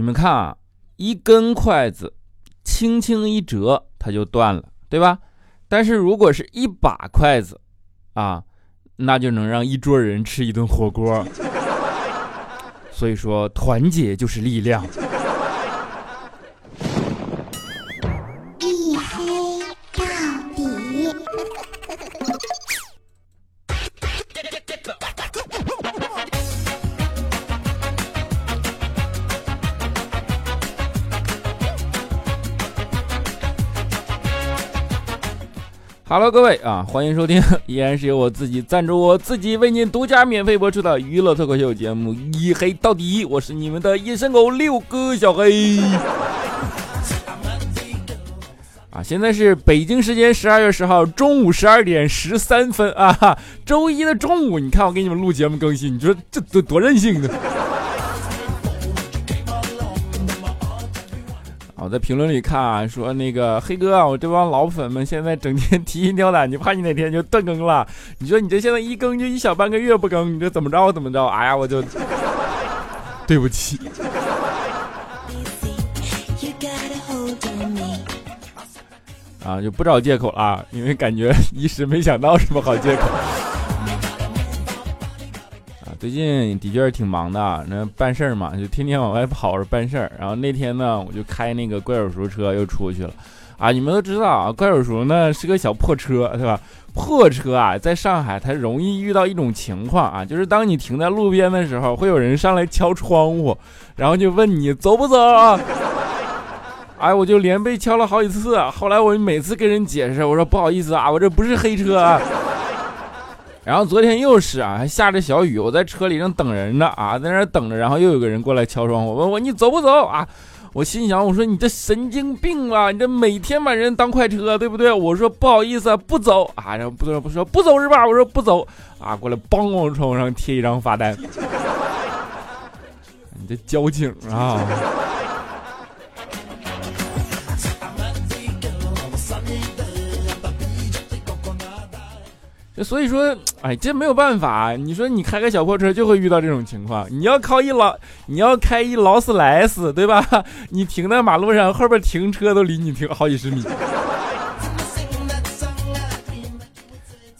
你们看啊，一根筷子轻轻一折，它就断了，对吧？但是如果是一把筷子啊，那就能让一桌人吃一顿火锅。所以说，团结就是力量。Hello，各位啊，欢迎收听，依然是由我自己赞助我自己为您独家免费播出的娱乐脱口秀节目《一黑到底》，我是你们的隐身狗六哥小黑。啊，现在是北京时间十二月十号中午十二点十三分啊，周一的中午，你看我给你们录节目更新，你说这多多任性呢？在评论里看啊，说那个黑哥啊，我这帮老粉们现在整天 提心吊胆，你怕你哪天就断更了？你说你这现在一更就一小半个月不更，你这怎么着怎么着？哎呀，我就 对不起啊，就不找借口了，因为感觉一时没想到什么好借口。最近的确是挺忙的，那办事儿嘛，就天天往外跑着办事儿。然后那天呢，我就开那个怪手叔车又出去了。啊，你们都知道啊，怪手叔呢是个小破车，对吧？破车啊，在上海它容易遇到一种情况啊，就是当你停在路边的时候，会有人上来敲窗户，然后就问你走不走啊？哎，我就连被敲了好几次。后来我每次跟人解释，我说不好意思啊，我这不是黑车。啊。然后昨天又是啊，还下着小雨，我在车里正等人呢啊，在那等着，然后又有个人过来敲窗户，问我你走不走啊？我心想，我说你这神经病啊，你这每天把人当快车，对不对？我说不好意思，不走啊，然后不说不说不走是吧？我说不走啊，过来梆往窗户上贴一张罚单，你这交警啊！所以说，哎，这没有办法。你说你开个小破车就会遇到这种情况。你要靠一劳，你要开一劳斯莱斯，对吧？你停在马路上，后边停车都离你停好几十米。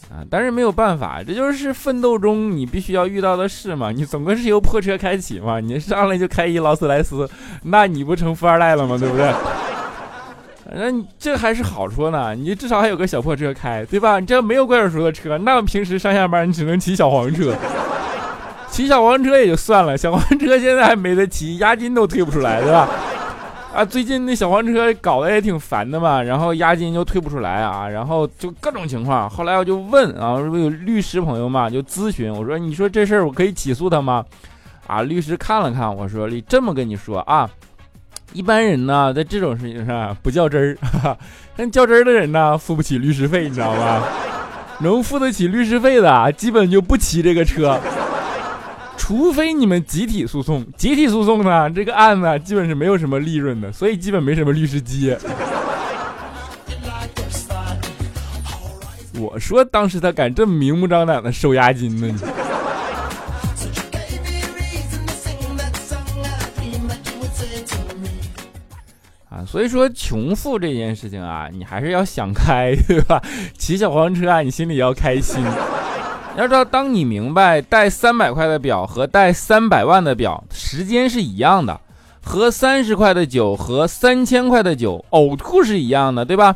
啊，但是没有办法，这就是奋斗中你必须要遇到的事嘛。你总归是由破车开启嘛。你上来就开一劳斯莱斯，那你不成富二代了吗？对不对？那你这还是好说呢，你至少还有个小破车开，对吧？你这没有怪叔叔的车，那平时上下班你只能骑小黄车，骑小黄车也就算了，小黄车现在还没得骑，押金都退不出来，对吧？啊，最近那小黄车搞得也挺烦的嘛，然后押金就退不出来啊，然后就各种情况。后来我就问啊，有律师朋友嘛，就咨询我说，你说这事儿我可以起诉他吗？啊，律师看了看，我说，你这么跟你说啊。一般人呢，在这种事情上不较真儿，但较真儿的人呢，付不起律师费，你知道吗？能付得起律师费的，基本就不骑这个车，除非你们集体诉讼。集体诉讼呢，这个案子基本是没有什么利润的，所以基本没什么律师接。我说当时他敢这么明目张胆的收押金呢？你所以说穷富这件事情啊，你还是要想开，对吧？骑小黄车啊，你心里要开心。要知道，当你明白带三百块的表和带三百万的表时间是一样的，喝三十块的酒和三千块的酒呕吐是一样的，对吧？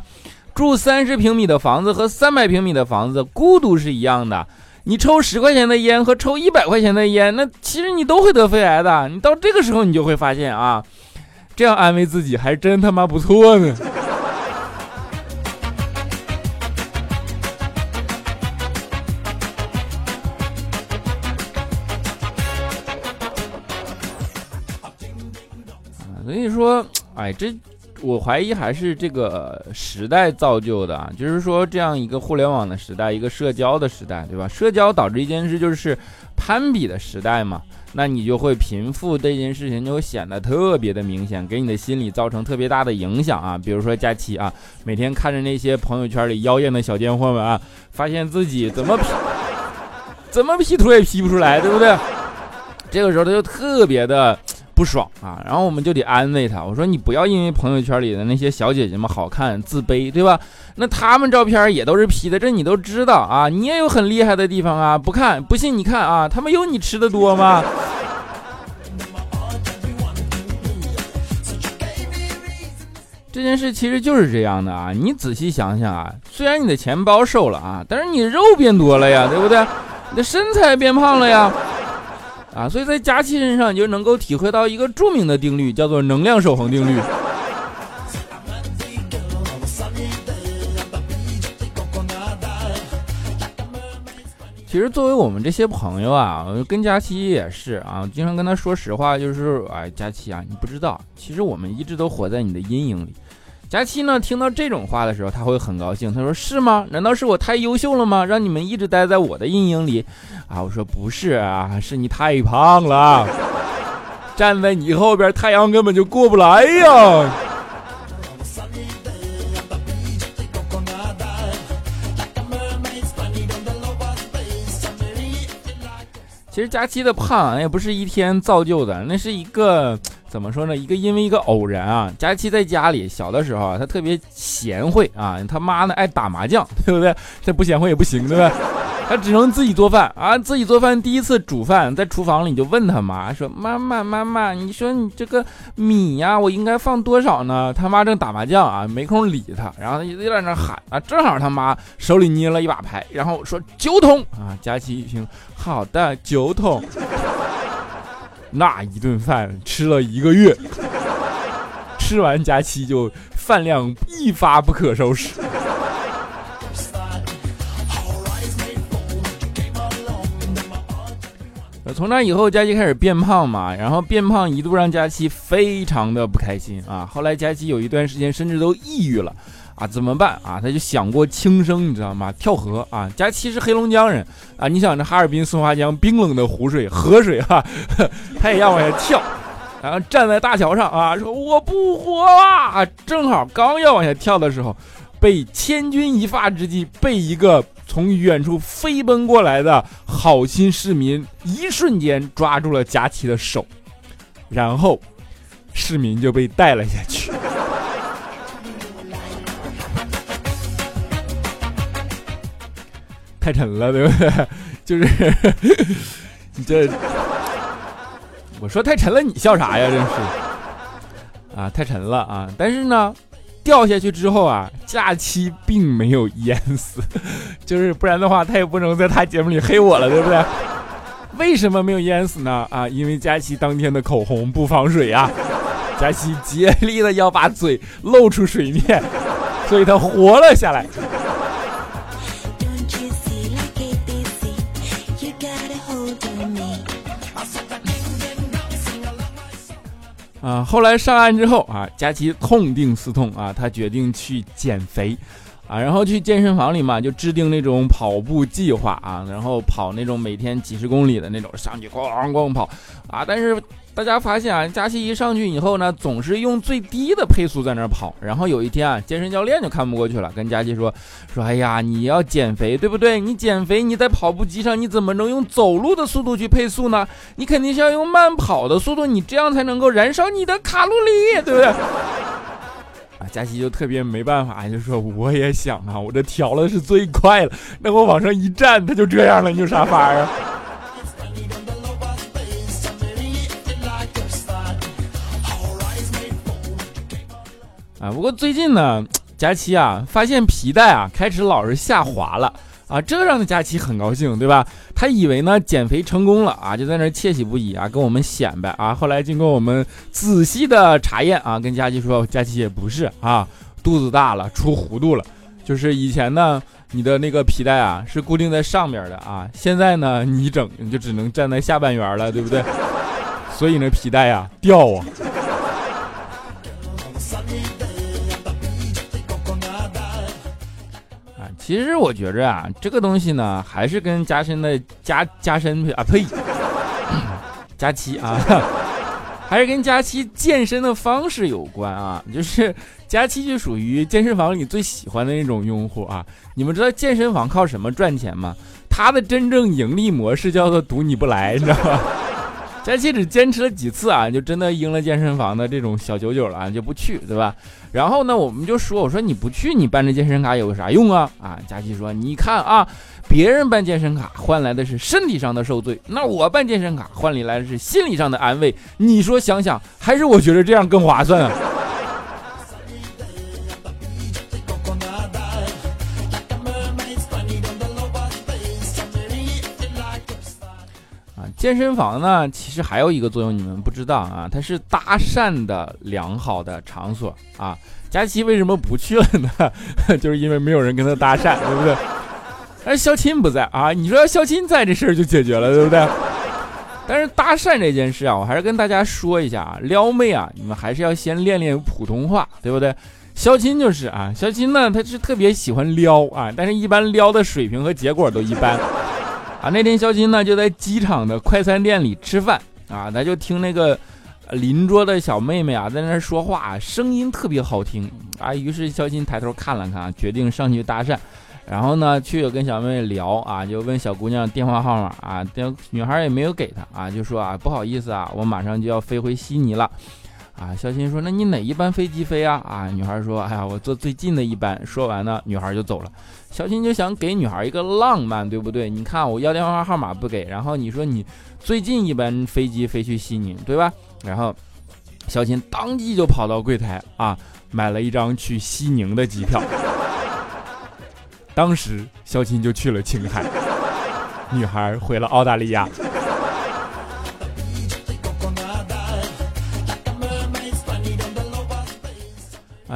住三十平米的房子和三百平米的房子孤独是一样的。你抽十块钱的烟和抽一百块钱的烟，那其实你都会得肺癌的。你到这个时候，你就会发现啊。这样安慰自己还真他妈不错呢。所以说，哎，这我怀疑还是这个时代造就的啊，就是说这样一个互联网的时代，一个社交的时代，对吧？社交导致一件事就是攀比的时代嘛。那你就会贫富这件事情就会显得特别的明显，给你的心理造成特别大的影响啊。比如说佳琪啊，每天看着那些朋友圈里妖艳的小贱货们啊，发现自己怎么 P 怎么 P 图也 P 不出来，对不对？这个时候他就特别的不爽啊，然后我们就得安慰他，我说你不要因为朋友圈里的那些小姐姐们好看自卑，对吧？那他们照片也都是 P 的，这你都知道啊，你也有很厉害的地方啊，不看不信你看啊，他们有你吃的多吗？这件事其实就是这样的啊，你仔细想想啊，虽然你的钱包瘦了啊，但是你肉变多了呀，对不对？你的身材变胖了呀，啊，所以在佳期身上你就能够体会到一个著名的定律，叫做能量守恒定律。其实作为我们这些朋友啊，跟佳琪也是啊，经常跟他说实话，就是哎，佳琪啊，你不知道，其实我们一直都活在你的阴影里。佳期呢，听到这种话的时候，他会很高兴。他说：“是吗？难道是我太优秀了吗？让你们一直待在我的阴影里？”啊，我说不是啊，是你太胖了，站在你后边，太阳根本就过不来呀。其实佳期的胖也不是一天造就的，那是一个怎么说呢？一个因为一个偶然啊。佳琪在家里小的时候啊，他特别贤惠啊，他妈呢爱打麻将，对不对？这不贤惠也不行，对不对？他只能自己做饭啊，自己做饭。第一次煮饭在厨房里就问他妈说：“妈妈，妈妈，你说你这个米呀，我应该放多少呢？”他妈正打麻将啊，没空理他，然后他就在那喊啊。正好他妈手里捏了一把牌，然后说：“九桶啊！”佳琪一听，好的，九桶。那一顿饭吃了一个月，吃完佳期就饭量一发不可收拾。从那以后，佳期开始变胖嘛，然后变胖一度让佳期非常的不开心啊。后来佳期有一段时间甚至都抑郁了啊，怎么办啊？他就想过轻生，你知道吗？跳河啊！佳期是黑龙江人啊，你想这哈尔滨松花江冰冷的湖水、河水哈，他也要往下跳，然后站在大桥上啊，说我不活了。正好刚要往下跳的时候，被千钧一发之际被一个。从远处飞奔过来的好心市民，一瞬间抓住了佳琪的手，然后市民就被带了下去。太沉了，对不对？就是 你这，我说太沉了，你笑啥呀？真是啊，太沉了啊！但是呢。掉下去之后啊，假期并没有淹死，就是不然的话，他也不能在他节目里黑我了，对不对？为什么没有淹死呢？啊，因为佳期当天的口红不防水啊，佳期竭力的要把嘴露出水面，所以他活了下来。啊，后来上岸之后啊，佳琪痛定思痛啊，他决定去减肥，啊，然后去健身房里嘛，就制定那种跑步计划啊，然后跑那种每天几十公里的那种，上去咣咣跑，啊，但是。大家发现啊，佳琪一上去以后呢，总是用最低的配速在那儿跑。然后有一天啊，健身教练就看不过去了，跟佳琪说：“说哎呀，你要减肥对不对？你减肥你在跑步机上你怎么能用走路的速度去配速呢？你肯定是要用慢跑的速度，你这样才能够燃烧你的卡路里，对不对？”啊，佳琪就特别没办法，就说：“我也想啊，我这调的是最快了，那我往上一站，它就这样了，你有啥法啊？” 啊，不过最近呢，佳琪啊发现皮带啊开始老是下滑了啊，这让佳琪很高兴，对吧？他以为呢减肥成功了啊，就在那窃喜不已啊，跟我们显摆啊。后来经过我们仔细的查验啊，跟佳琪说，佳琪也不是啊，肚子大了，出弧度了。就是以前呢，你的那个皮带啊是固定在上面的啊，现在呢你整你就只能站在下半圆了，对不对？所以呢皮带呀掉啊。其实我觉着啊，这个东西呢，还是跟加深的加加深啊呸，加期啊，还是跟佳期健身的方式有关啊。就是佳期就属于健身房里最喜欢的那种用户啊。你们知道健身房靠什么赚钱吗？他的真正盈利模式叫做赌你不来，你知道吗？佳琪只坚持了几次啊，就真的应了健身房的这种小九九了，啊就不去，对吧？然后呢，我们就说，我说你不去，你办这健身卡有啥用啊？啊，佳琪说，你看啊，别人办健身卡换来的是身体上的受罪，那我办健身卡换来的是心理上的安慰。你说想想，还是我觉得这样更划算啊。健身房呢，其实还有一个作用，你们不知道啊，它是搭讪的良好的场所啊。佳琪为什么不去了呢？就是因为没有人跟他搭讪，对不对？但是肖钦不在啊，你说肖钦在，这事儿就解决了，对不对？但是搭讪这件事啊，我还是跟大家说一下啊，撩妹啊，你们还是要先练练普通话，对不对？肖钦就是啊，肖钦呢，他是特别喜欢撩啊，但是一般撩的水平和结果都一般。啊，那天肖钦呢就在机场的快餐店里吃饭啊，他就听那个邻桌的小妹妹啊在那说话，声音特别好听啊。于是肖钦抬头看了看，决定上去搭讪，然后呢去跟小妹妹聊啊，就问小姑娘电话号码啊，女孩也没有给他啊，就说啊不好意思啊，我马上就要飞回悉尼了。啊，肖钦说：“那你哪一班飞机飞啊？”啊，女孩说：“哎呀，我坐最近的一班。”说完呢，女孩就走了。肖钦就想给女孩一个浪漫，对不对？你看我要电话号码不给，然后你说你最近一班飞机飞去西宁，对吧？然后肖钦当即就跑到柜台啊，买了一张去西宁的机票。当时肖钦就去了青海，女孩回了澳大利亚。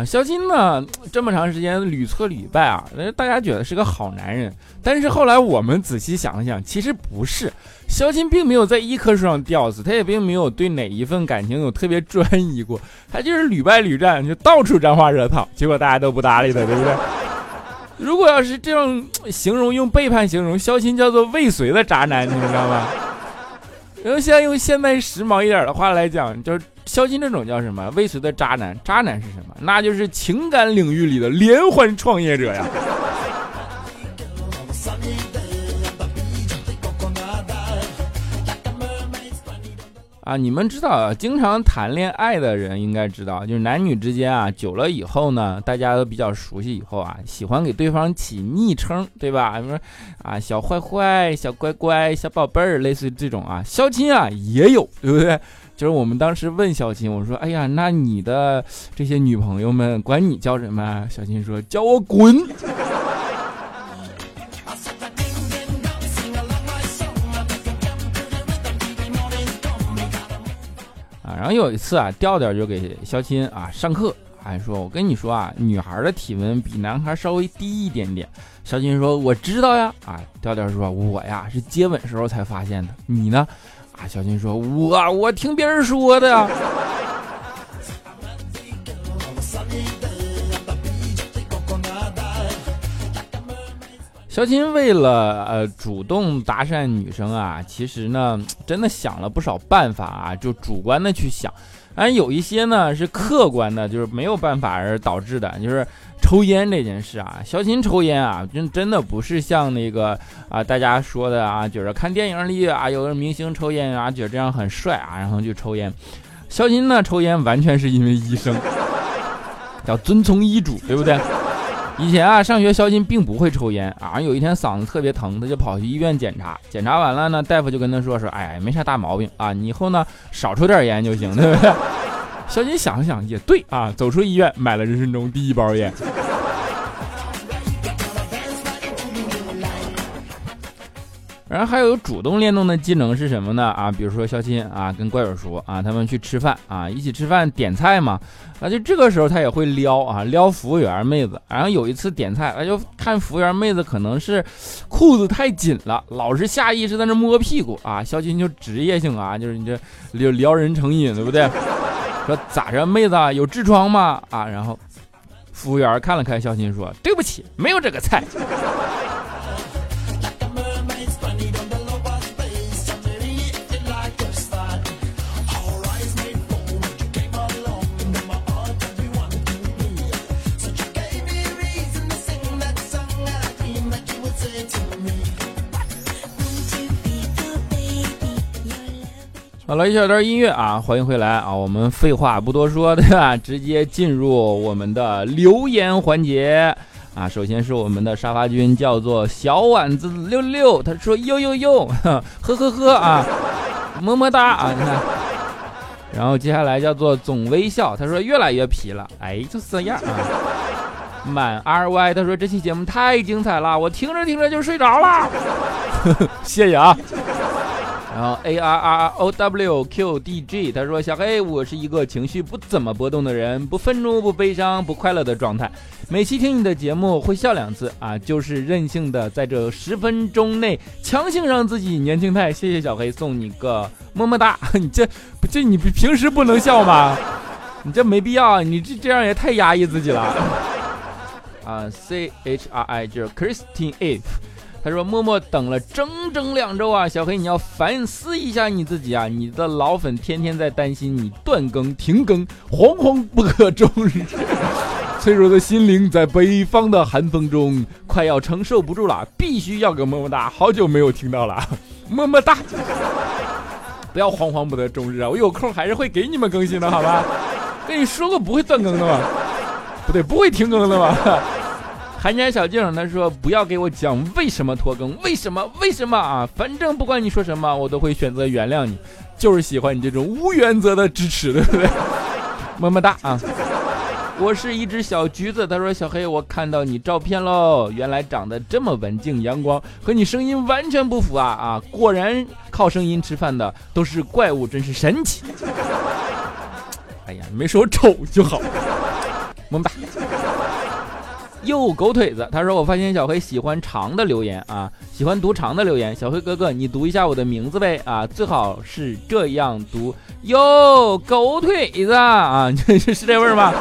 肖钦呢，这么长时间屡挫屡败啊，大家觉得是个好男人。但是后来我们仔细想想，其实不是，肖钦并没有在一棵树上吊死，他也并没有对哪一份感情有特别专一过，他就是屡败屡战，就到处沾花惹草，结果大家都不搭理他，对不对？如果要是这样形容，用背叛形容，肖钦叫做未遂的渣男，你知道吗？然后现在用现代时髦一点的话来讲，就是。肖金这种叫什么？未遂的渣男，渣男是什么？那就是情感领域里的连环创业者呀。啊，你们知道，啊，经常谈恋爱的人应该知道，就是男女之间啊，久了以后呢，大家都比较熟悉以后啊，喜欢给对方起昵称，对吧？比如说啊，小坏坏、小乖乖、小宝贝儿，类似于这种啊。肖金啊也有，对不对？就是我们当时问小琴，我说：“哎呀，那你的这些女朋友们管你叫什么？”小琴说：“叫我滚。”啊，然后有一次啊，调调就给肖钦啊上课，还说：“我跟你说啊，女孩的体温比男孩稍微低一点点。”肖钦说：“我知道呀。”啊，调调说：“我呀是接吻时候才发现的，你呢？”啊，小金说：“我我听别人说的。”小金为了呃主动搭讪女生啊，其实呢真的想了不少办法啊，就主观的去想，而有一些呢是客观的，就是没有办法而导致的，就是。抽烟这件事啊，肖钦抽烟啊，真真的不是像那个啊大家说的啊，觉得看电影里啊，有的明星抽烟啊，觉得这样很帅啊，然后就抽烟。肖钦呢抽烟完全是因为医生 要遵从医嘱，对不对？以前啊上学，肖金并不会抽烟啊，有一天嗓子特别疼，他就跑去医院检查，检查完了呢，大夫就跟他说说，哎，没啥大毛病啊，你以后呢少抽点烟就行，对不对？小金想了想，也对啊，走出医院，买了人生中第一包烟。然后还有主动联动的技能是什么呢？啊，比如说肖钦啊，跟怪友说啊，他们去吃饭啊，一起吃饭点菜嘛，啊，就这个时候他也会撩啊，撩服务员妹子。然后有一次点菜，啊，就看服务员妹子可能是裤子太紧了，老是下意识在那摸屁股啊，肖钦就职业性啊，就是你这撩撩人成瘾，对不对？说咋着，妹子有痔疮吗？啊，然后服务员看了看小新，说：“对不起，没有这个菜。”好了，一小段音乐啊，欢迎回来啊！我们废话不多说，对吧？直接进入我们的留言环节啊！首先是我们的沙发君，叫做小丸子六六，他说呦呦呦，呵呵呵啊，么么哒啊！你看，然后接下来叫做总微笑，他说越来越皮了，哎，就这样啊。满 R Y，他说这期节目太精彩了，我听着听着就睡着了，谢谢啊。然后 A R R O W Q D G，他说：“小黑，我是一个情绪不怎么波动的人，不愤怒、不悲伤、不快乐的状态。每期听你的节目会笑两次啊，就是任性的在这十分钟内强行让自己年轻态。谢谢小黑，送你个么么哒。你这不这你平时不能笑吗？你这没必要，你这这样也太压抑自己了。啊，C H R I 就是 Christine If。”他说：“默默等了整整两周啊，小黑，你要反思一下你自己啊！你的老粉天天在担心你断更、停更，惶惶不可终日。脆弱的心灵在北方的寒风中快要承受不住了，必须要个么么哒！好久没有听到了，么么哒！不要惶惶不得终日啊！我有空还是会给你们更新的，好吧？跟你说过不会断更的吗？不对，不会停更的吗？”寒山小静他说：“不要给我讲为什么拖更，为什么？为什么啊？反正不管你说什么，我都会选择原谅你。就是喜欢你这种无原则的支持，对不对？么么哒啊！我是一只小橘子。他说：小黑，我看到你照片喽，原来长得这么文静阳光，和你声音完全不符啊啊！果然靠声音吃饭的都是怪物，真是神奇。哎呀，没说丑就好，么么哒。”哟狗腿子，他说我发现小黑喜欢长的留言啊，喜欢读长的留言。小黑哥哥，你读一下我的名字呗啊，最好是这样读哟，狗腿子啊，这 是这味儿吗？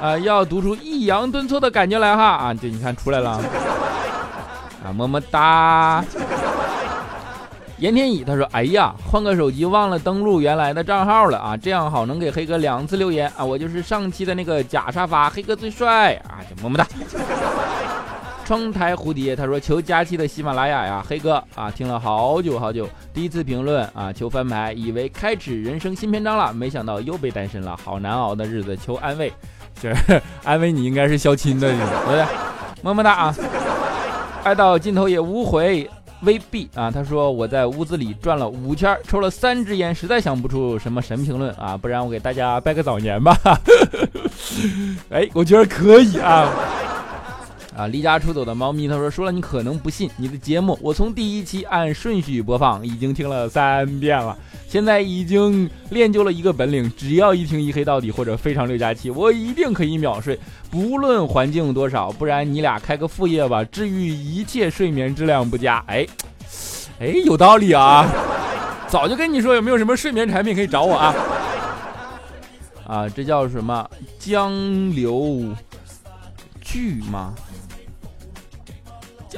啊，要读出抑扬顿挫的感觉来哈啊，这你看出来了啊，么么哒。严天乙他说：“哎呀，换个手机忘了登录原来的账号了啊，这样好能给黑哥两次留言啊。我就是上期的那个假沙发，黑哥最帅啊，就么么哒。”窗台蝴蝶他说：“求佳期的喜马拉雅呀，黑哥啊，听了好久好久，第一次评论啊，求翻牌，以为开始人生新篇章了，没想到又被单身了，好难熬的日子，求安慰，就是安慰你应该是相亲的，对不对？么么哒啊，爱到尽头也无悔。” VB 啊，他说我在屋子里转了五圈，抽了三支烟，实在想不出什么神评论啊，不然我给大家拜个早年吧。哎，我觉得可以啊。啊，离家出走的猫咪，他说说了你可能不信，你的节目我从第一期按顺序播放，已经听了三遍了，现在已经练就了一个本领，只要一听一黑到底或者非常六加七，我一定可以秒睡，不论环境多少，不然你俩开个副业吧，治愈一切睡眠质量不佳。哎，哎，有道理啊，早就跟你说有没有什么睡眠产品可以找我啊？啊，这叫什么江流剧吗？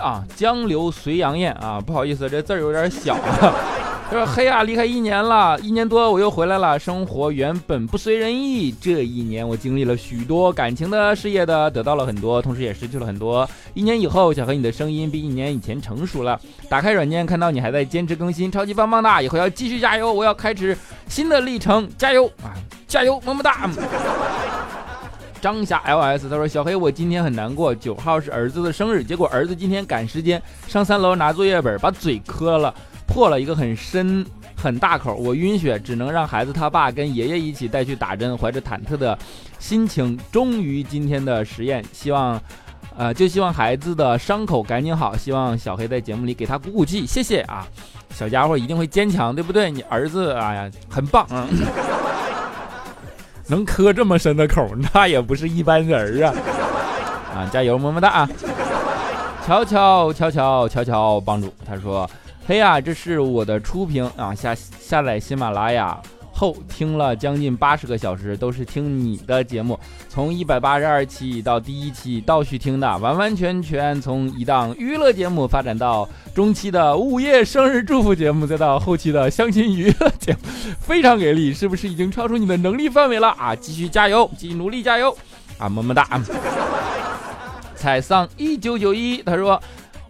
啊，江流随杨燕啊，不好意思，这字儿有点小啊。他说：“黑啊，离开一年了，一年多我又回来了。生活原本不随人意，这一年我经历了许多，感情的、事业的，得到了很多，同时也失去了很多。一年以后，小黑你的声音比一年以前成熟了。打开软件，看到你还在坚持更新，超级棒棒的！以后要继续加油，我要开始新的历程，加油啊，加油，么么哒。”张霞 ls 他说：“小黑，我今天很难过，九号是儿子的生日，结果儿子今天赶时间上三楼拿作业本，把嘴磕了，破了一个很深很大口，我晕血，只能让孩子他爸跟爷爷一起带去打针，怀着忐忑的心情，终于今天的实验，希望，呃，就希望孩子的伤口赶紧好，希望小黑在节目里给他鼓鼓气，谢谢啊，小家伙一定会坚强，对不对？你儿子，哎呀，很棒啊。”能磕这么深的口，那也不是一般人啊！啊，加油，么么哒啊！乔乔乔乔乔乔帮主，他说：“嘿呀，这是我的初评啊，下下载喜马拉雅。”后听了将近八十个小时，都是听你的节目，从一百八十二期到第一期倒序听的，完完全全从一档娱乐节目发展到中期的午夜生日祝福节目，再到后期的相亲娱乐节目，非常给力，是不是已经超出你的能力范围了啊？继续加油，继续努力加油啊！么么哒。彩桑一九九一，他说。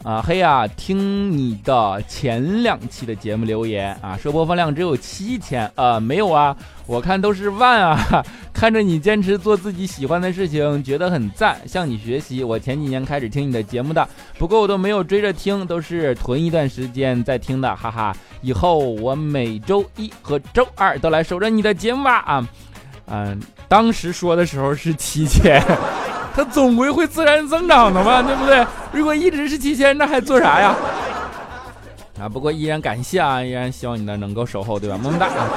啊，嘿呀，听你的前两期的节目留言啊，说播放量只有七千啊，没有啊，我看都是万啊。看着你坚持做自己喜欢的事情，觉得很赞，向你学习。我前几年开始听你的节目的，不过我都没有追着听，都是囤一段时间再听的，哈哈。以后我每周一和周二都来守着你的节目吧啊，嗯，当时说的时候是七千。它总归会自然增长的嘛，对不对？如果一直是七千，那还做啥呀？啊，不过依然感谢啊，依然希望你呢能够守候，对吧？么么哒！啊！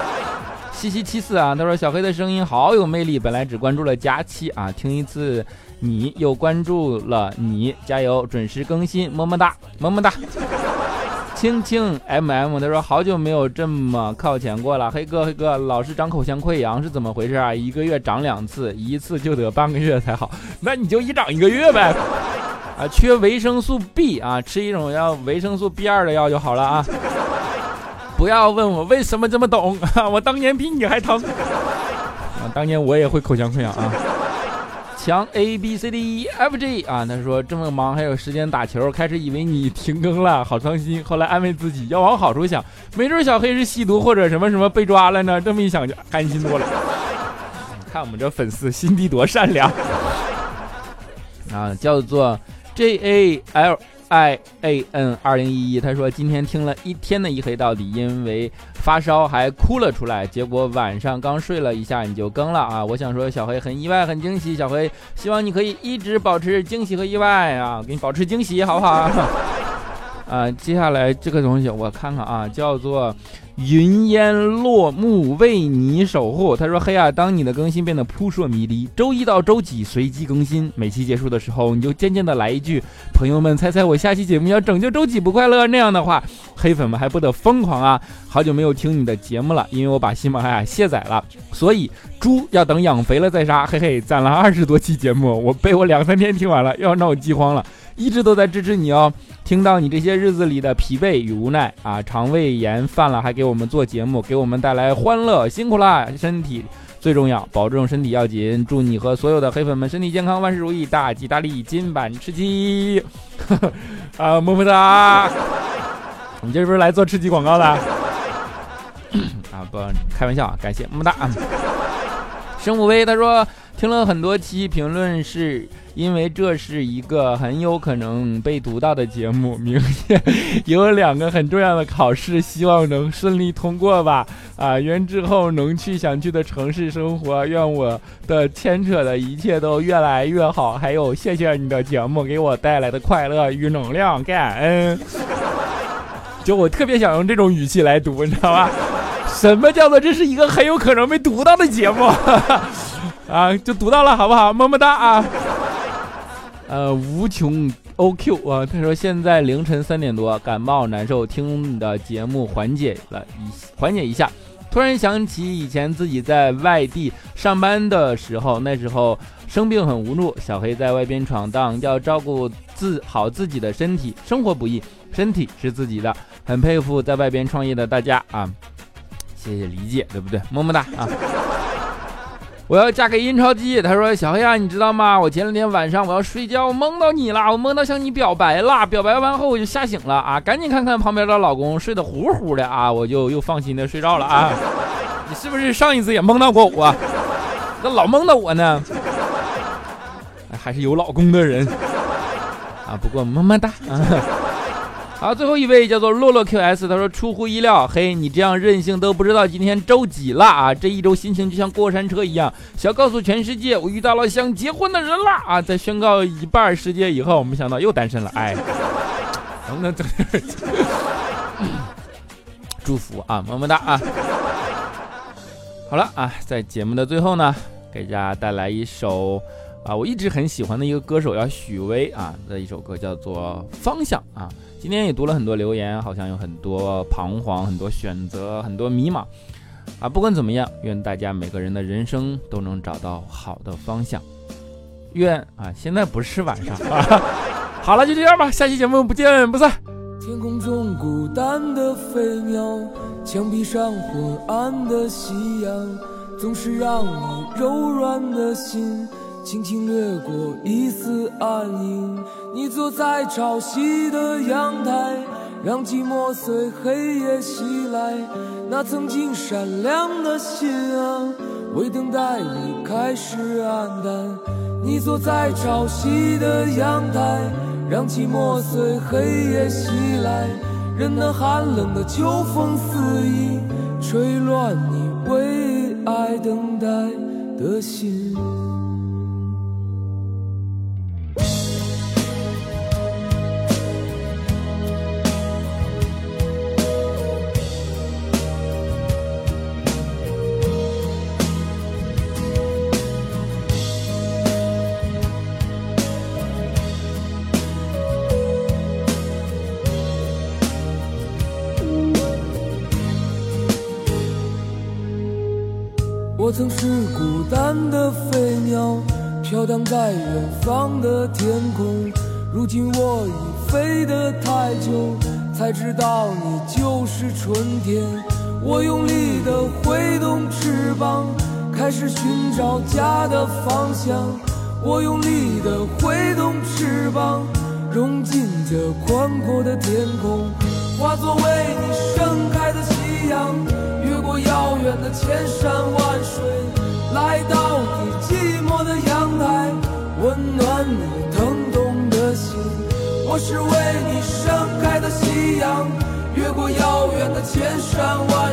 七七七四啊，他说小黑的声音好有魅力，本来只关注了佳期啊，听一次你又关注了你，加油，准时更新，么么哒，么么哒。青青 M M，他说好久没有这么靠前过了。黑哥，黑哥，老是长口腔溃疡是怎么回事啊？一个月长两次，一次就得半个月才好。那你就一长一个月呗。啊，缺维生素 B 啊，吃一种叫维生素 B 二的药就好了啊。不要问我为什么这么懂啊，我当年比你还疼。啊，当年我也会口腔溃疡啊。强 A B C D E F G 啊，他说这么忙还有时间打球，开始以为你停更了，好伤心。后来安慰自己要往好处想，没准小黑是吸毒或者什么什么被抓了呢。这么一想就安心多了。看我们这粉丝心地多善良 啊，叫做 J A L。I a n 二零一一，他说今天听了一天的一黑到底，因为发烧还哭了出来，结果晚上刚睡了一下你就更了啊！我想说小黑很意外很惊喜，小黑希望你可以一直保持惊喜和意外啊，给你保持惊喜好不好？啊，接下来这个东西我看看啊，叫做。云烟落幕，为你守护。他说：“嘿呀，当你的更新变得扑朔迷离，周一到周几随机更新，每期结束的时候，你就渐渐的来一句：朋友们，猜猜我下期节目要拯救周几不快乐？那样的话，黑粉们还不得疯狂啊！好久没有听你的节目了，因为我把喜马拉雅卸载了，所以猪要等养肥了再杀。嘿嘿，攒了二十多期节目，我被我两三天听完了，要闹饥荒了。”一直都在支持你哦，听到你这些日子里的疲惫与无奈啊，肠胃炎犯了还给我们做节目，给我们带来欢乐，辛苦啦！身体最重要，保重身体要紧。祝你和所有的黑粉们身体健康，万事如意，大吉大利，金板吃鸡！啊，么么哒！你这是不是来做吃鸡广告的？啊，不，开玩笑，感谢么么哒。生武威他说。听了很多期评论，是因为这是一个很有可能被读到的节目。明天有两个很重要的考试，希望能顺利通过吧。啊，愿之后能去想去的城市生活，愿我的牵扯的一切都越来越好。还有，谢谢你的节目给我带来的快乐与能量，感恩。就我特别想用这种语气来读，你知道吧？什么叫做这是一个很有可能被读到的节目？啊，就读到了，好不好？么么哒啊！呃，无穷 OQ 啊，他说现在凌晨三点多，感冒难受，听你的节目缓解了一缓解一下。突然想起以前自己在外地上班的时候，那时候生病很无助，小黑在外边闯荡，要照顾自好自己的身体，生活不易，身体是自己的，很佩服在外边创业的大家啊！谢谢理解，对不对？么么哒啊！我要嫁给印钞机。他说：“小黑啊，你知道吗？我前两天晚上我要睡觉，我梦到你了。我梦到向你表白了。表白完后我就吓醒了啊，赶紧看看旁边的老公睡得呼呼的啊，我就又放心的睡着了啊。你是不是上一次也梦到过我？那老梦到我呢？还是有老公的人啊？不过么么哒。”好，最后一位叫做洛洛 QS，他说出乎意料，嘿，你这样任性都不知道今天周几了啊？这一周心情就像过山车一样，想告诉全世界，我遇到了想结婚的人了啊！在宣告一半世界以后，我没想到又单身了，哎，能不能整点？祝福啊，么么哒啊！好了啊，在节目的最后呢，给大家带来一首啊，我一直很喜欢的一个歌手，叫许巍啊的一首歌，叫做《方向》啊。今天也读了很多留言，好像有很多彷徨，很多选择，很多迷茫啊！不管怎么样，愿大家每个人的人生都能找到好的方向。愿啊，现在不是晚上啊。好了，就这样吧，下期节目不见不散。天空中孤单的飞鸟，墙壁上昏暗的夕阳，总是让你柔软的心。轻轻掠过一丝暗影。你坐在潮汐的阳台，让寂寞随黑夜袭来。那曾经闪亮的心啊，为等待你开始黯淡。你坐在潮汐的阳台，让寂寞随黑夜袭来。任那寒冷的秋风肆意吹乱你为爱等待的心。我曾是孤单的飞鸟，飘荡在远方的天空。如今我已飞得太久，才知道你就是春天。我用力地挥动翅膀，开始寻找家的方向。我用力地挥动翅膀，融进这宽阔的天空，化作为你盛开的夕阳。远的千山万水，来到你寂寞的阳台，温暖你疼痛的心。我是为你盛开的夕阳，越过遥远的千山万